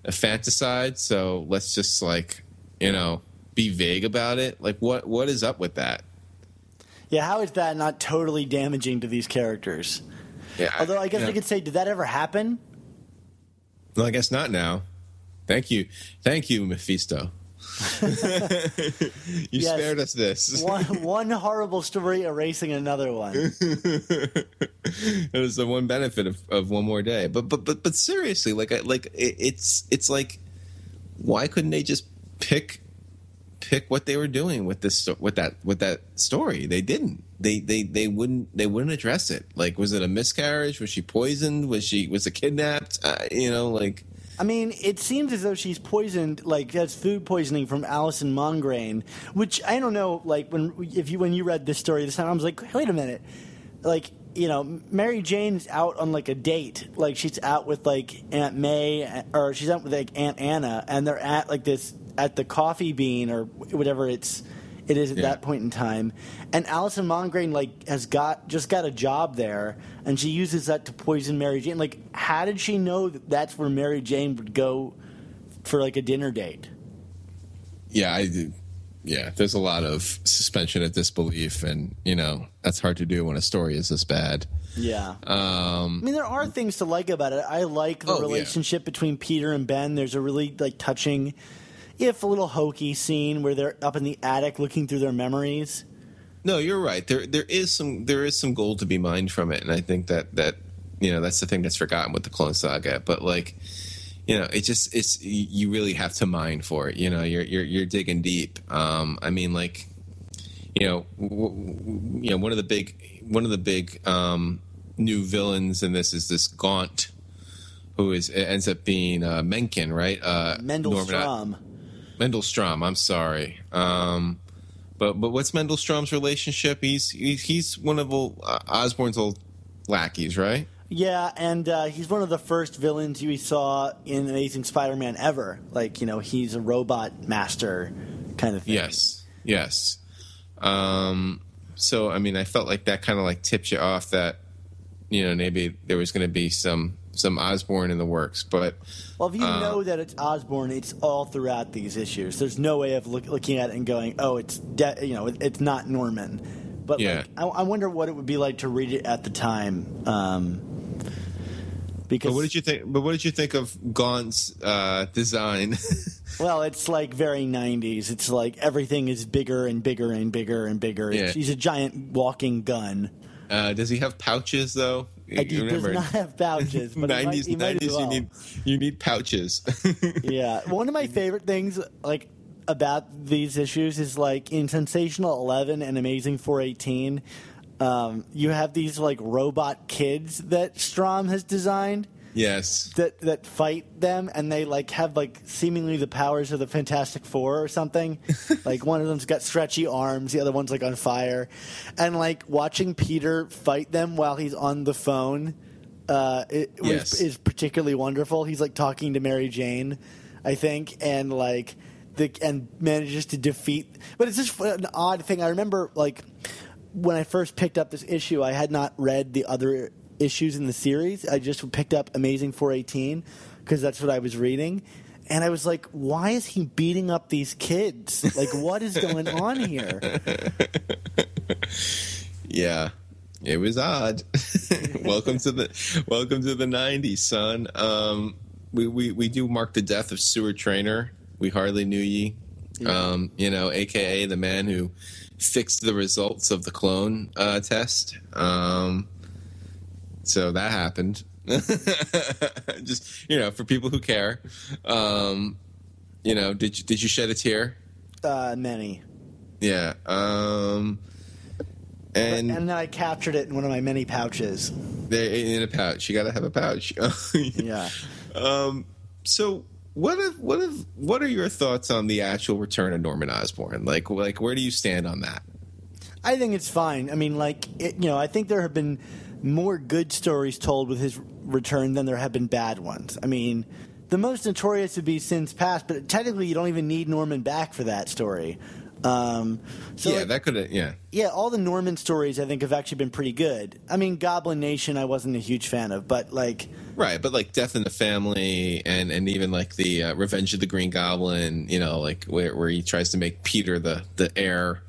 a fanticide. So let's just like, you know, be vague about it. Like, what what is up with that?
Yeah, how is that not totally damaging to these characters?
Yeah.
Although I guess
yeah.
I could say, did that ever happen?
Well, I guess not now. Thank you, thank you, Mephisto. you
Yes.
spared us this.
one one horrible story erasing another one.
it was the one benefit of, of one more day. But but but but seriously, like I, like it, it's it's like why couldn't they just pick pick what they were doing with this with that with that story? They didn't. They they they wouldn't they wouldn't address it. Like was it a miscarriage? Was she poisoned? Was she was it kidnapped? Uh, you know, like
I mean, it seems as though she's poisoned, like that's food poisoning from Alison Mongrain, which I don't know. Like when if you when you read this story this time, I was like, wait a minute, like you know, Mary Jane's out on like a date, like she's out with like Aunt May, or she's out with like Aunt Anna, and they're at like this at the coffee bean or whatever it's it is at
Yeah.
that point in time. And Alison Mongrain like has got just got a job there, and she uses that to poison Mary Jane. Like, how did she know that that's where Mary Jane would go for like a dinner date?
yeah, I do. Yeah, there's a lot of suspension of disbelief, and you know that's hard to do when a story is this bad.
Yeah.
Um,
I mean, there are things to like about it. I like the
Oh, yeah.
relationship between Peter and Ben. There's a really like touching, if a little hokey scene where they're up in the attic looking through their memories.
No, you're right. There there is some there is some gold to be mined from it, and I think that that you know that's the thing that's forgotten with the Clone Saga. But like, you know, it just it's you really have to mine for it. You know, you're you're you're digging deep. Um, I mean, like, you know, w- w- you know, one of the big one of the big um, new villains in this is this Gaunt, who is ends up being uh, Mencken, right? Uh,
Mendel
Norman-
Strom.
Mendel Stromm. I'm sorry. Um, but but what's Mendel Stromm's relationship? He's he's, he's one of old, uh, Osborn's old lackeys, right?
Yeah, and uh, he's one of the first villains we saw in Amazing Spider-Man ever. Like, you know, he's a robot master kind of thing.
Yes, yes. Um, so I mean, I felt like that kind of like tipped you off that you know maybe there was going to be some some Osborn in the works, but
Well, if you
Uh,
know that it's Osborn, it's all throughout these issues. There's no way of look, looking at it and going, "Oh, it's de- you know, it, it's not Norman." But
Yeah.
like, I, I wonder what it would be like to read it at the time. Um, because
but what did you think? But what did you think of Gaunt's uh, design?
well, it's like very '90s. It's like everything is bigger and bigger and bigger and bigger.
Yeah.
He's a giant walking gun.
uh, does he have pouches though?
Like, he does not have pouches, but he might,
nineties,
might
nineties.
well.
You need you need pouches.
yeah one of my favorite things like about these issues is like in sensational 11 and amazing 418 um, you have these like robot kids that Stromm has designed
yes.
that that fight them and they like have like seemingly the powers of the fantastic four or something. Like one of them's got stretchy arms the other one's like on fire. And like watching peter fight them while he's on the phone uh, it was, is particularly wonderful. He's like talking to mary jane i think and like the and manages to defeat but it's just an odd thing. I remember like when I first picked up this issue, I had not read the other issues in the series. I just picked up Amazing 418 because that's what I was reading. And I was like, why is he beating up these kids? Like, what is going on here?
Yeah, it was odd. welcome to the welcome to the '90s, son. Um, we, we we do mark the death of Seward Trainer. We hardly knew ye. Um, you know, aka the man who fixed the results of the clone uh, test. Um, so that happened. Just you know, for people who care. Um, you know, did you, did you shed a tear?
Uh, many.
Yeah. Um,
And,
and
then I captured it in one of my many pouches.
they're in a pouch. You got to have a pouch.
Yeah.
Um, so what if, what if, what are your thoughts on the actual return of Norman Osborn? Like, like where do you stand on that?
I think it's fine. I mean, like, it, you know, I think there have been more good stories told with his return than there have been bad ones. I mean, the most notorious would be Sins Past, but technically you don't even need Norman back for that story. Um, so
yeah,
like,
that could yeah.
yeah, all the Norman stories I think have actually been pretty good. I mean, Goblin Nation I wasn't a huge fan of, but like,
Right, but like Death in the Family and and even like the uh, Revenge of the Green Goblin, you know, like where where he tries to make Peter the the heir.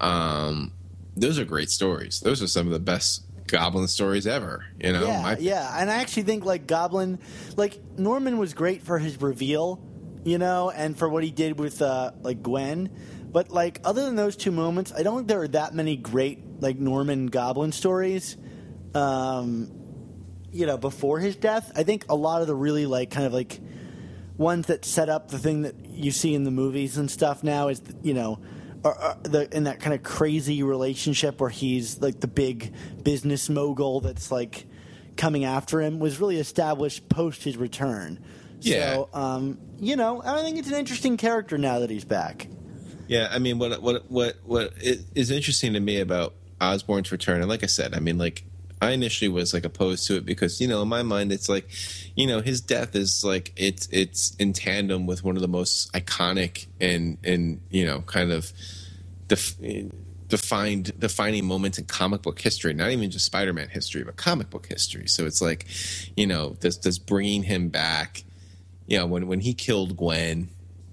Um, those are great stories. Those are some of the best Goblin stories ever. You know,
yeah, yeah, and I actually think like Goblin, like Norman was great for his reveal, you know, and for what he did with uh, like Gwen. But like other than those two moments, I don't think there are that many great like Norman Goblin stories. Um, you know, before his death, I think a lot of the really like kind of like ones that set up the thing that you see in the movies and stuff now is you know are, are the in that kind of crazy relationship where he's like the big business mogul that's like coming after him was really established post his return.
Yeah.
So, um, you know, I think it's an interesting character now that he's back.
Yeah, I mean, what what what what is interesting to me about Osborn's return, and like I said, I mean, like I initially was like opposed to it because you know, in my mind, it's like, you know, his death is like it's it's in tandem with one of the most iconic and and you know, kind of def- defined defining moments in comic book history. Not even just Spider-Man history, but comic book history. So it's like, you know, does does bringing him back you know when when he killed Gwen,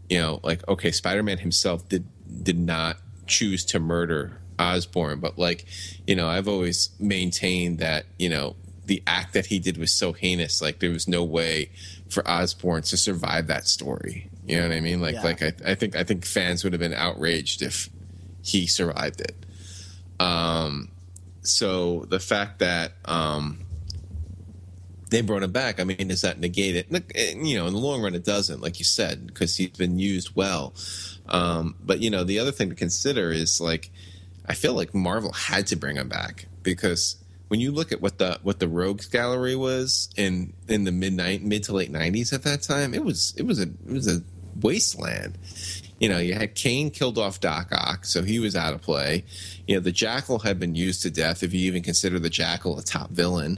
you know, like okay, Spider-Man himself did did not choose to murder Osborn, but like, you know, I've always maintained that, you know, the act that he did was so heinous, like there was no way for Osborn to survive that story. You know what I mean? Like
Yeah.
like I, I think I think fans would have been outraged if he survived it. Um so the fact that um they brought him back. I mean, does that negate it? Look, eh, You know, in the long run, it doesn't, like you said, because he's been used well. Um, but you know, the other thing to consider is like, I feel like Marvel had to bring him back because when you look at what the what the Rogues Gallery was in in the mid mid to late nineties at that time, it was it was a it was a wasteland. You know, you had Kane killed off Doc Ock, so he was out of play. You know, the Jackal had been used to death, if you even consider the Jackal a top villain.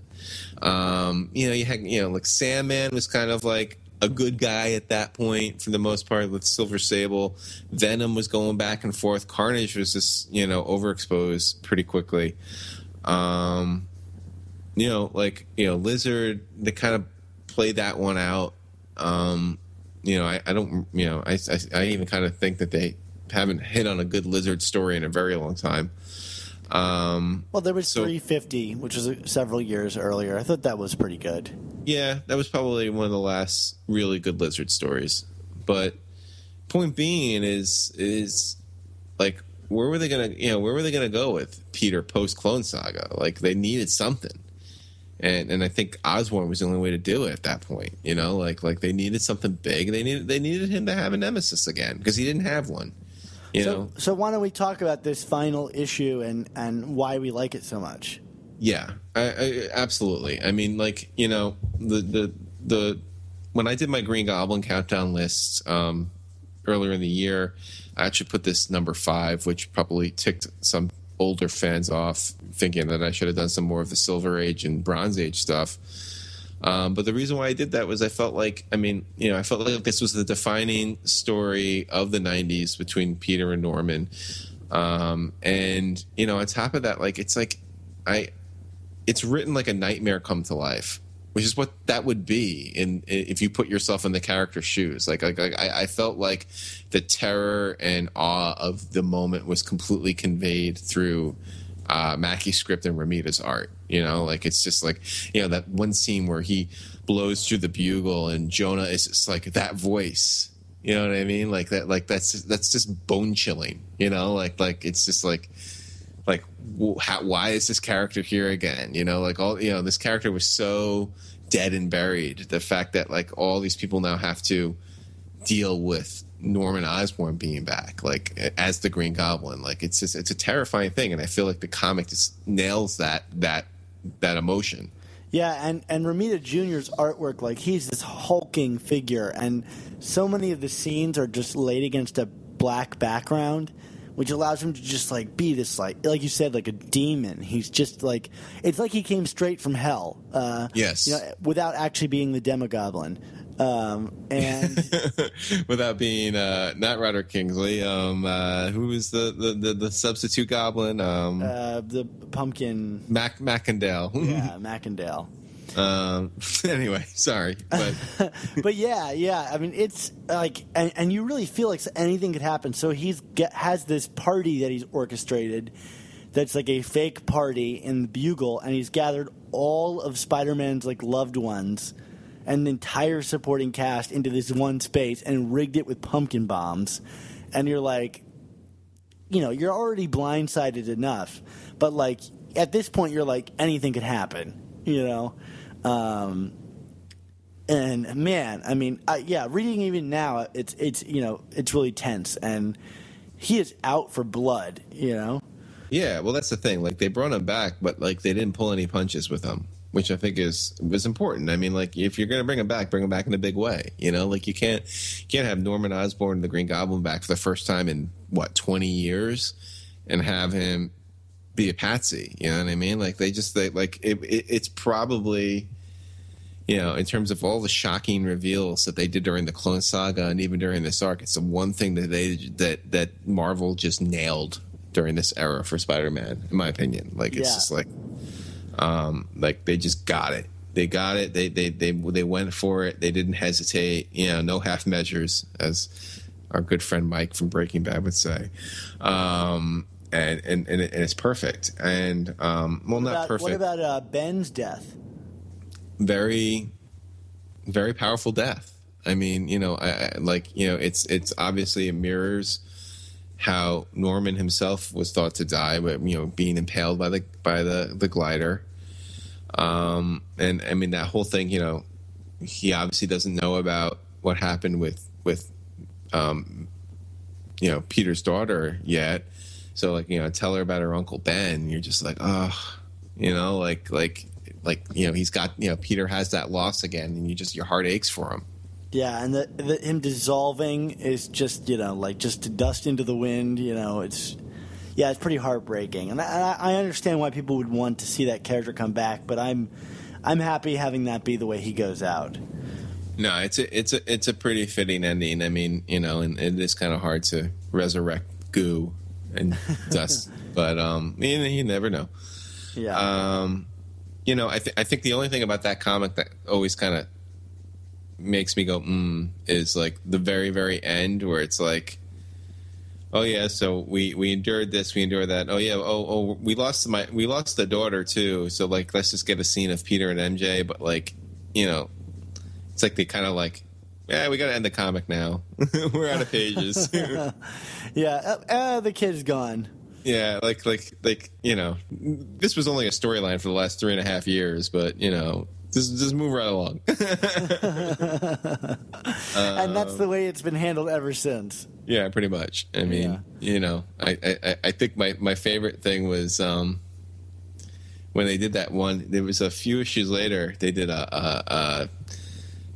Um, you know, you had you know, like Sandman was kind of like a good guy at that point for the most part with Silver Sable. Venom was going back and forth. Carnage was just you know overexposed pretty quickly. Um, you know, like you know, Lizard. They kind of played that one out. Um, you know, I, I don't. You know, I, I I even kind of think that they haven't hit on a good Lizard story in a very long time. Um,
Well, there was
So-
350, which was uh, several years earlier. I thought that was pretty good.
Yeah, that was probably one of the last really good lizard stories. But point being is is like where were they gonna you know where were they gonna go with Peter post Clone Saga? Like they needed something, and and I think Osborn was the only way to do it at that point. You know, like like they needed something big. They needed they needed him to have a nemesis again because he didn't have one. You know,
So, so why don't we talk about this final issue and, and why we like it so much?
Yeah, I, I, absolutely. I mean, like you know, the the the when I did my Green Goblin countdown list um, earlier in the year, I actually put this number five, which probably ticked some older fans off, thinking that I should have done some more of the Silver Age and Bronze Age stuff. Um, but the reason why I did that was I felt like, I mean, you know, I felt like this was the defining story of the '90s between Peter and Norman. Um, and you know, on top of that, like it's like I it's written like a nightmare come to life, which is what that would be in if you put yourself in the character's shoes. Like, like, like I, I felt like the terror and awe of the moment was completely conveyed through uh, Mackie's script and Romita's art. You know, like it's just like you know that one scene where he blows through the bugle and Jonah is just like that voice. You know what I mean? Like that. Like that's that's just bone chilling. You know, like like it's just like like how, why is this character here again? You know, like all you know, this character was so dead and buried. The fact that like all these people now have to deal with Norman Osborn being back, like as the Green Goblin. Like it's just it's a terrifying thing, and I feel like the comic just nails that that that emotion.
Yeah, and and Romita Jr.'s artwork, like he's this hulking figure, and so many of the scenes are just laid against a black background, which allows him to just like be this like like you said, like a demon. He's just like it's like he came straight from hell. Uh,
Yes.
you know, without actually being the Demogoblin. Um, and
Without being uh, not Roderick Kingsley, um, uh, who was the, the, the, the substitute goblin? Um,
uh, the pumpkin,
Mac Macendale.
yeah, Macendale.
um, anyway, sorry, but
but yeah, yeah. I mean, it's like, and, and you really feel like anything could happen. So he's get, has this party that he's orchestrated, that's like a fake party in the Bugle, and he's gathered all of Spider-Man's like loved ones the entire supporting cast into this one space and rigged it with pumpkin bombs, and you're like, you know, you're already blindsided enough, but like at this point, you're like anything could happen, you know. Um, and man, I mean, I, yeah, reading even now, it's it's you know it's really tense, and he is out for blood, you know.
yeah, well, that's the thing. Like they brought him back, but like they didn't pull any punches with him, which I think is was important. I mean, like if you're gonna bring him back, bring him back in a big way. You know, like you can't you can't have Norman Osborn, the Green Goblin, back for the first time in what 20 years, and have him be a patsy. You know what I mean? Like they just they like it, it, it's probably you know in terms of all the shocking reveals that they did during the Clone Saga and even during this arc, it's the one thing that they that that Marvel just nailed during this era for Spider-Man, in my opinion. Like it's
Yeah.
just like um like they just got it. They got it. They they they they went for it. They didn't hesitate. You know, no half measures, as our good friend Mike from Breaking Bad would say. Um, and and and, and it's perfect. And um, well, not
About-
perfect.
What about uh, Ben's death?
very, very powerful death. I mean, you know, I, I like you know, it's it's obviously it mirrors how Norman himself was thought to die, but you know, being impaled by the by the the glider. Um, and I mean that whole thing, you know, he obviously doesn't know about what happened with with um, you know Peter's daughter yet. So like you know, tell her about her uncle Ben. You're just like, oh, you know, like like like you know, he's got you know Peter has that loss again, and you just your heart aches for him.
Yeah, and the, the, him dissolving is just you know like just to dust into the wind. You know, it's yeah, it's pretty heartbreaking, and I, I understand why people would want to see that character come back, but I'm I'm happy having that be the way he goes out.
No, it's a it's a it's a pretty fitting ending. I mean, you know, and it is kind of hard to resurrect goo and dust, but um, you, you never know.
Yeah,
Um, you know, I, th- I think the only thing about that comic that always kind of makes me go mm is like the very very end where it's like oh yeah so we we endured this we endured that oh yeah oh oh we lost my we lost the daughter too so like let's just get a scene of peter and mj but like you know it's like they kind of like yeah we gotta end the comic now we're out of pages
yeah. Uh, uh, the kid's gone.
Yeah, like like like you know, this was only a storyline for the last three and a half years, but you know, just just move right along.
and that's the way it's been handled ever since.
yeah, pretty much. I mean,
Yeah.
you know, I, I I- I think my my favorite thing was um when they did that one. There was a few issues later. They did a a, a,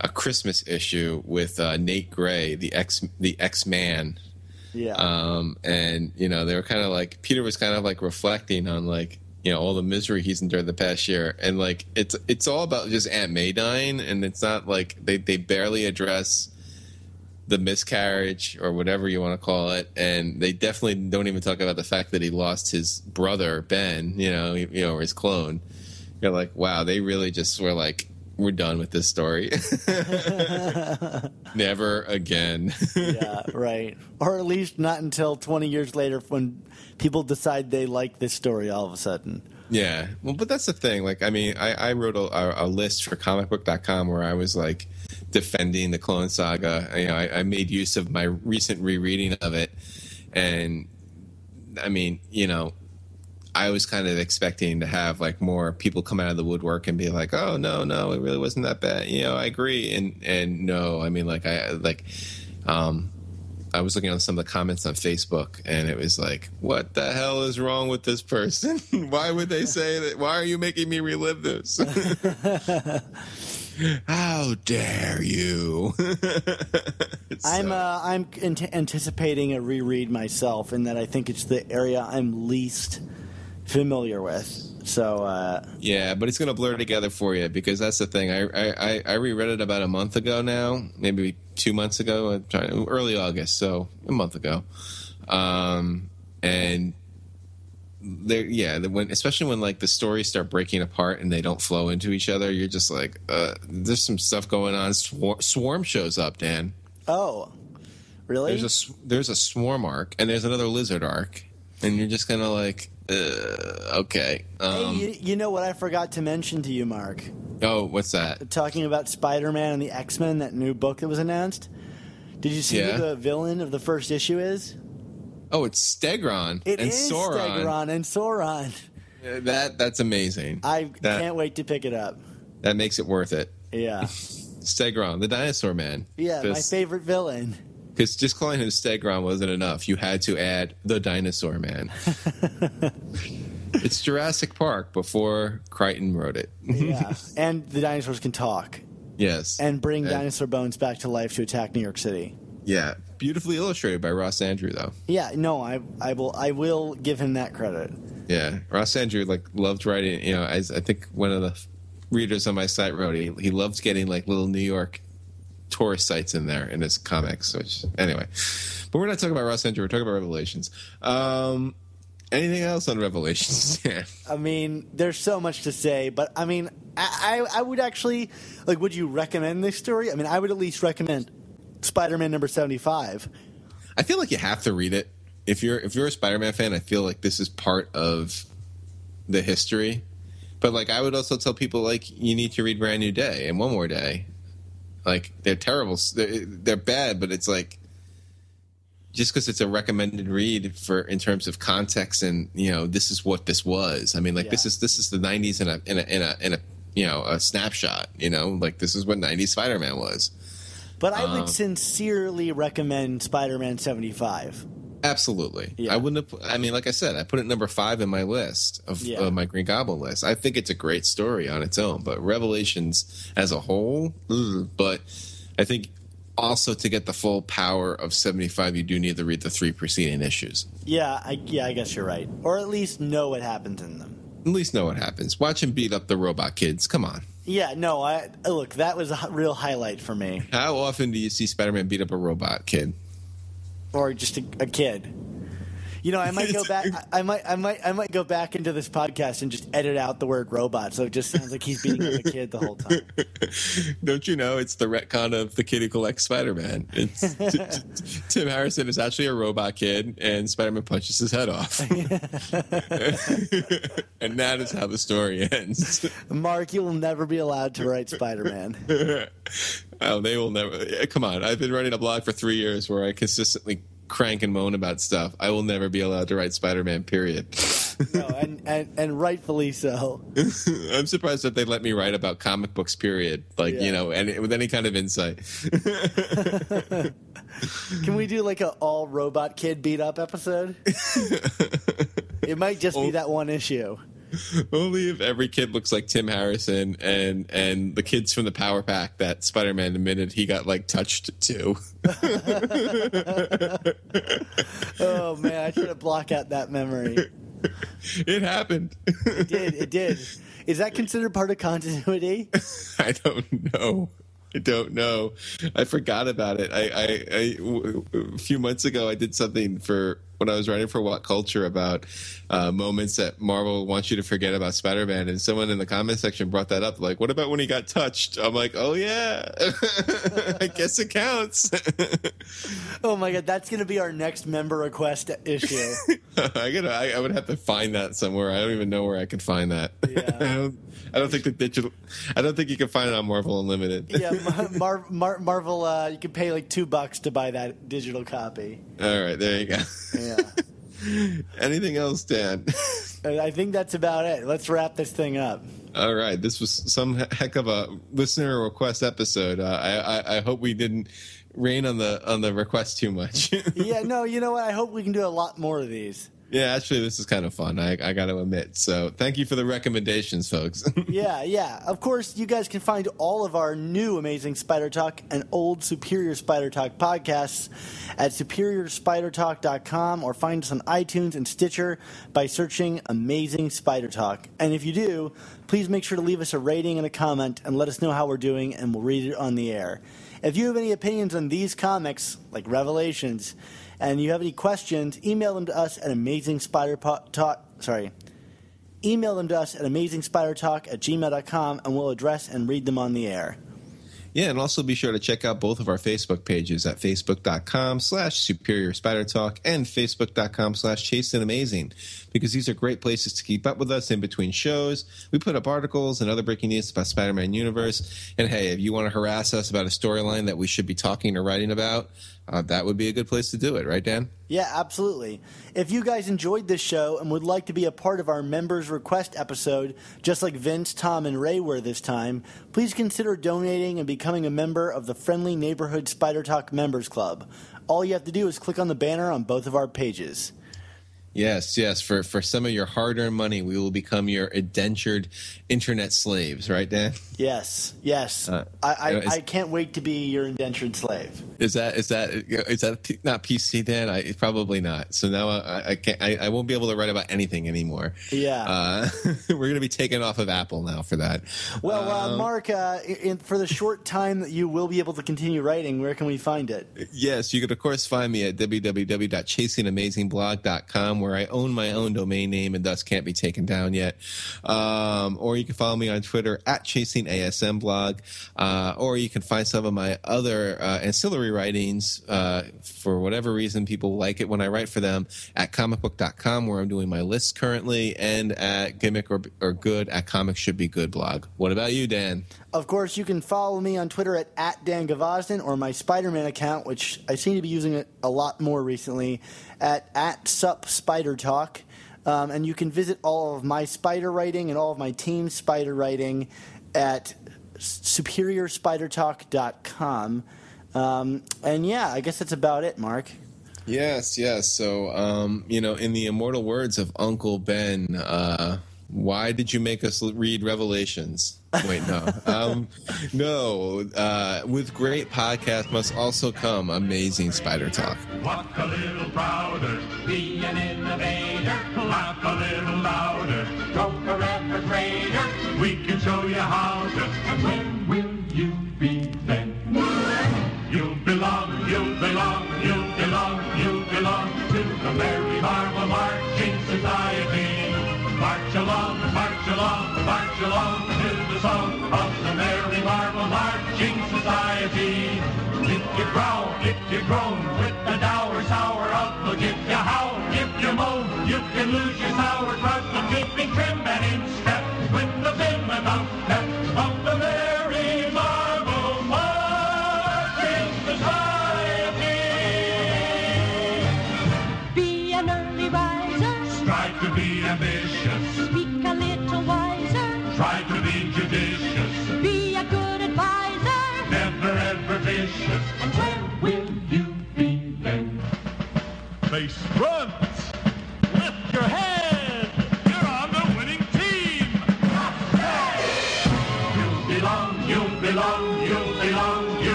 a Christmas issue with uh, Nate Gray, the X the X Man.
Yeah,
um, and you know they were kind of like Peter was kind of like reflecting on like you know all the misery he's endured the past year, and like it's it's all about just Aunt May dying, and it's not like they they barely address the miscarriage or whatever you want to call it, and they definitely don't even talk about the fact that he lost his brother Ben, you know, you know, or his clone. You're like, wow, they really just were like we're done with this story. Never again.
yeah, right. Or at least not until 20 years later when people decide they like this story all of a sudden.
Yeah, well, but that's the thing. Like, I mean, I, I wrote a, a, a list for comicbook.com where I was like defending the Clone Saga. You know, I, I made use of my recent rereading of it, and I mean, you know, I was kind of expecting to have like more people come out of the woodwork and be like, "Oh no, no, it really wasn't that bad." You know, I agree, and and no, I mean, like I like, um, I was looking on some of the comments on Facebook, and it was like, "What the hell is wrong with this person? Why would they say that? Why are you making me relive this? How dare you?"
I'm uh, I'm ant- anticipating a reread myself, in that I think it's the area I'm least familiar with. So uh,
Yeah, but it's going to blur together for you because that's the thing. I I, I- reread it about a month ago now, maybe two months ago, early August, so a month ago. Um, and there, yeah, when especially when like the stories start breaking apart and they don't flow into each other, you're just like, uh, there's some stuff going on. Swar- Swarm shows up, Dan.
oh, really?
There's a there's a swarm arc and there's another lizard arc, and you're just kind of like, uh, okay. Um,
hey, you, you know what I forgot to mention to you, Mark?
oh, what's that?
Talking about Spider-Man and the X-Men, that new book that was announced. Did you see
Yeah.
who the villain of the first issue is?
Oh, it's Stegron
It
and
is
Sauron.
Stegron and Sauron.
Uh, That that's amazing.
I
that,
can't wait to pick it up.
That makes it worth it.
Yeah,
Stegron, the dinosaur man.
yeah, my favorite villain.
Because just calling him Stegron wasn't enough. You had to add the dinosaur man. it's Jurassic Park before Crichton wrote it.
Yeah, and the dinosaurs can talk
yes.
and bring
And-
dinosaur bones back to life to attack New York City.
Yeah. Beautifully illustrated by Ross Andru, though.
Yeah, no, I, I will, I will give him that credit.
Yeah, Ross Andru like loved writing. You know, as I think one of the readers on my site wrote, he he loves getting like little New York tourist sites in there in his comics. Which anyway, but we're not talking about Ross Andru. We're talking about Revelations. Um, anything else on Revelations?
I mean, there's so much to say, but I mean, I, I, I would actually like. Would you recommend this story? I mean, I would at least recommend Spider-Man number seventy-five.
I feel like you have to read it if you're if you're a Spider-Man fan. I feel like this is part of the history. But like, I would also tell people like you need to read Brand New Day and One More Day. Like they're terrible. They're, they're bad, but it's like just because it's a recommended read for in terms of context and you know this is what this was. I mean, like this is this is the '90s in a in a in a in a you know a snapshot. You know, like this is what '90s Spider-Man was.
But I
Um,
would sincerely recommend Spider-Man seventy-five.
Absolutely.
Yeah.
I wouldn't have. I mean, like I said, I put it number five in my list of,
Yeah.
of my Green Goblin list. I think it's a great story on its own, but Revelations as a whole, ugh. but I think also to get the full power of 75, you do need to read the three preceding issues.
Yeah, I, yeah, I guess you're right, or at least know what happens in them.
At least know what happens. Watch him beat up the robot kids. Come on.
Yeah, no, I look. That was a real highlight for me,
How often do you see Spider Man beat up a robot kid?
Or just a, a kid. You know, I might go back. I, I might, I might, I might go back into this podcast and just edit out the word robot, so it just sounds like he's beating up a kid the whole time.
Don't you know it's the retcon of the kid who collects Spider Man? It's t- t- Tim Harrison is actually a robot kid, and Spider Man punches his head off. and that is how the story ends.
Mark, you will never be allowed to write Spider-Man.
oh, they will never. Come on, I've been writing a blog for three years where I consistently crank and moan about stuff. I will never be allowed to write Spider Man. Period.
No, and, and and rightfully so.
I'm surprised that they let me write about comic books. Period. Like
Yeah.
you know, and with any kind of insight.
Can we do like an all robot kid beat up episode? it might just be that one issue.
Only if every kid looks like Tim Harrison and and the kids from the Power Pack that Spider Man admitted he got like touched to.
Oh man, I try to block out that memory.
it happened.
It did. It did. Is that considered part of continuity?
I don't know. I don't know. I forgot about it. I, I, I a few months ago I did something for when I was writing for What Culture about uh, moments that Marvel wants you to forget about Spider-Man, and someone in the comment section brought that up. Like, what about when he got touched? I'm like, oh yeah, I guess it counts.
Oh my god, that's gonna be our next member request issue.
I gotta, I, I would have to find that somewhere. I don't even know where I could find that.
Yeah.
I don't. I don't think the digital. I don't think you can find it on Marvel Unlimited.
yeah, Mar- Mar- Marvel, uh, you can pay like two bucks to buy that digital copy.
All right, there you go.
Yeah.
Anything else, Dan?
I think that's about it. Let's wrap this thing up.
All right, this was some heck of a listener request episode. Uh, I, I I hope we didn't rain on the on the request too much.
Yeah, no, you know what? I hope we can do a lot more of these.
Yeah, actually, this is kind of fun. I I got to admit. So thank you for the recommendations, folks.
Yeah, yeah. Of course, you guys can find all of our new Amazing Spider Talk and old Superior Spider Talk podcasts at superiorspidertalk.com or find us on iTunes and Stitcher by searching Amazing Spider Talk. And if you do, please make sure to leave us a rating and a comment and let us know how we're doing, and we'll read it on the air. If you have any opinions on these comics, like Revelations, and you have any questions, email them to us at Amazing Spider Talk. Sorry email them to us at amazingspidertalk at gmail.com and we'll address and read them on the air.
Yeah, and also be sure to check out both of our Facebook pages at facebook.com slash superior spider talk and facebook.com slash chasing amazing because these are great places to keep up with us in between shows. We put up articles and other breaking news about Spider-Man universe. And hey, if you want to harass us about a storyline that we should be talking or writing about, uh, that would be a good place to do it, right, Dan?
Yeah, absolutely. If you guys enjoyed this show and would like to be a part of our members request episode, just like Vince, Tom, and Ray were this time, please consider donating and becoming a member of the Friendly Neighborhood Spider Talk Members Club. All you have to do is click on the banner on both of our pages.
Yes, yes. For for some of your hard-earned money, we will become your indentured internet slaves, right, Dan?
Yes, yes.
Uh,
I, I,
it's-
I can't wait to be your indentured slave.
Is that is that is that not PC, Dan? I probably not. So now I, I can't. I, I won't be able to write about anything anymore.
Yeah.
Uh, we're going to be taken off of Apple now for that.
Well, uh, Mark, uh, in, for the short time that you will be able to continue writing, where can we find it?
Yes, you can of course find me at www.chasingamazingblog.com where I own my own domain name and thus can't be taken down yet. Um, or you can follow me on Twitter at chasingasmblog. Uh, or you can find some of my other uh, ancillary writings uh, for whatever reason people like it when I write for them at comicbook.com where I'm doing my lists currently and at gimmick or, or good at comics should be good blog. What about you, Dan?
Of course, you can follow me on Twitter at, at Dan Gvozden or my Spider Man account, which I seem to be using it a lot more recently, at, at Sup Spider Talk. Um, and you can visit all of my spider writing and all of my team's spider writing at superiorspidertalk.com. Um, and yeah, I guess that's about it, Mark.
Yes, yes. So, um, you know, in the immortal words of Uncle Ben, uh, why did you make us read Revelations? Wait, no. um, no. Uh, with great podcast must also come amazing spider talk.
Walk a little prouder, be an innovator.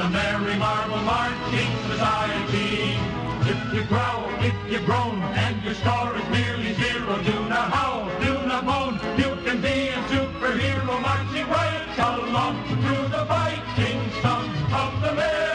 the merry Marvel marching society. If you growl, if you groan, and your score is nearly zero, do not howl, do not moan. You can
be a
superhero marching right along through the fighting sons of the merry.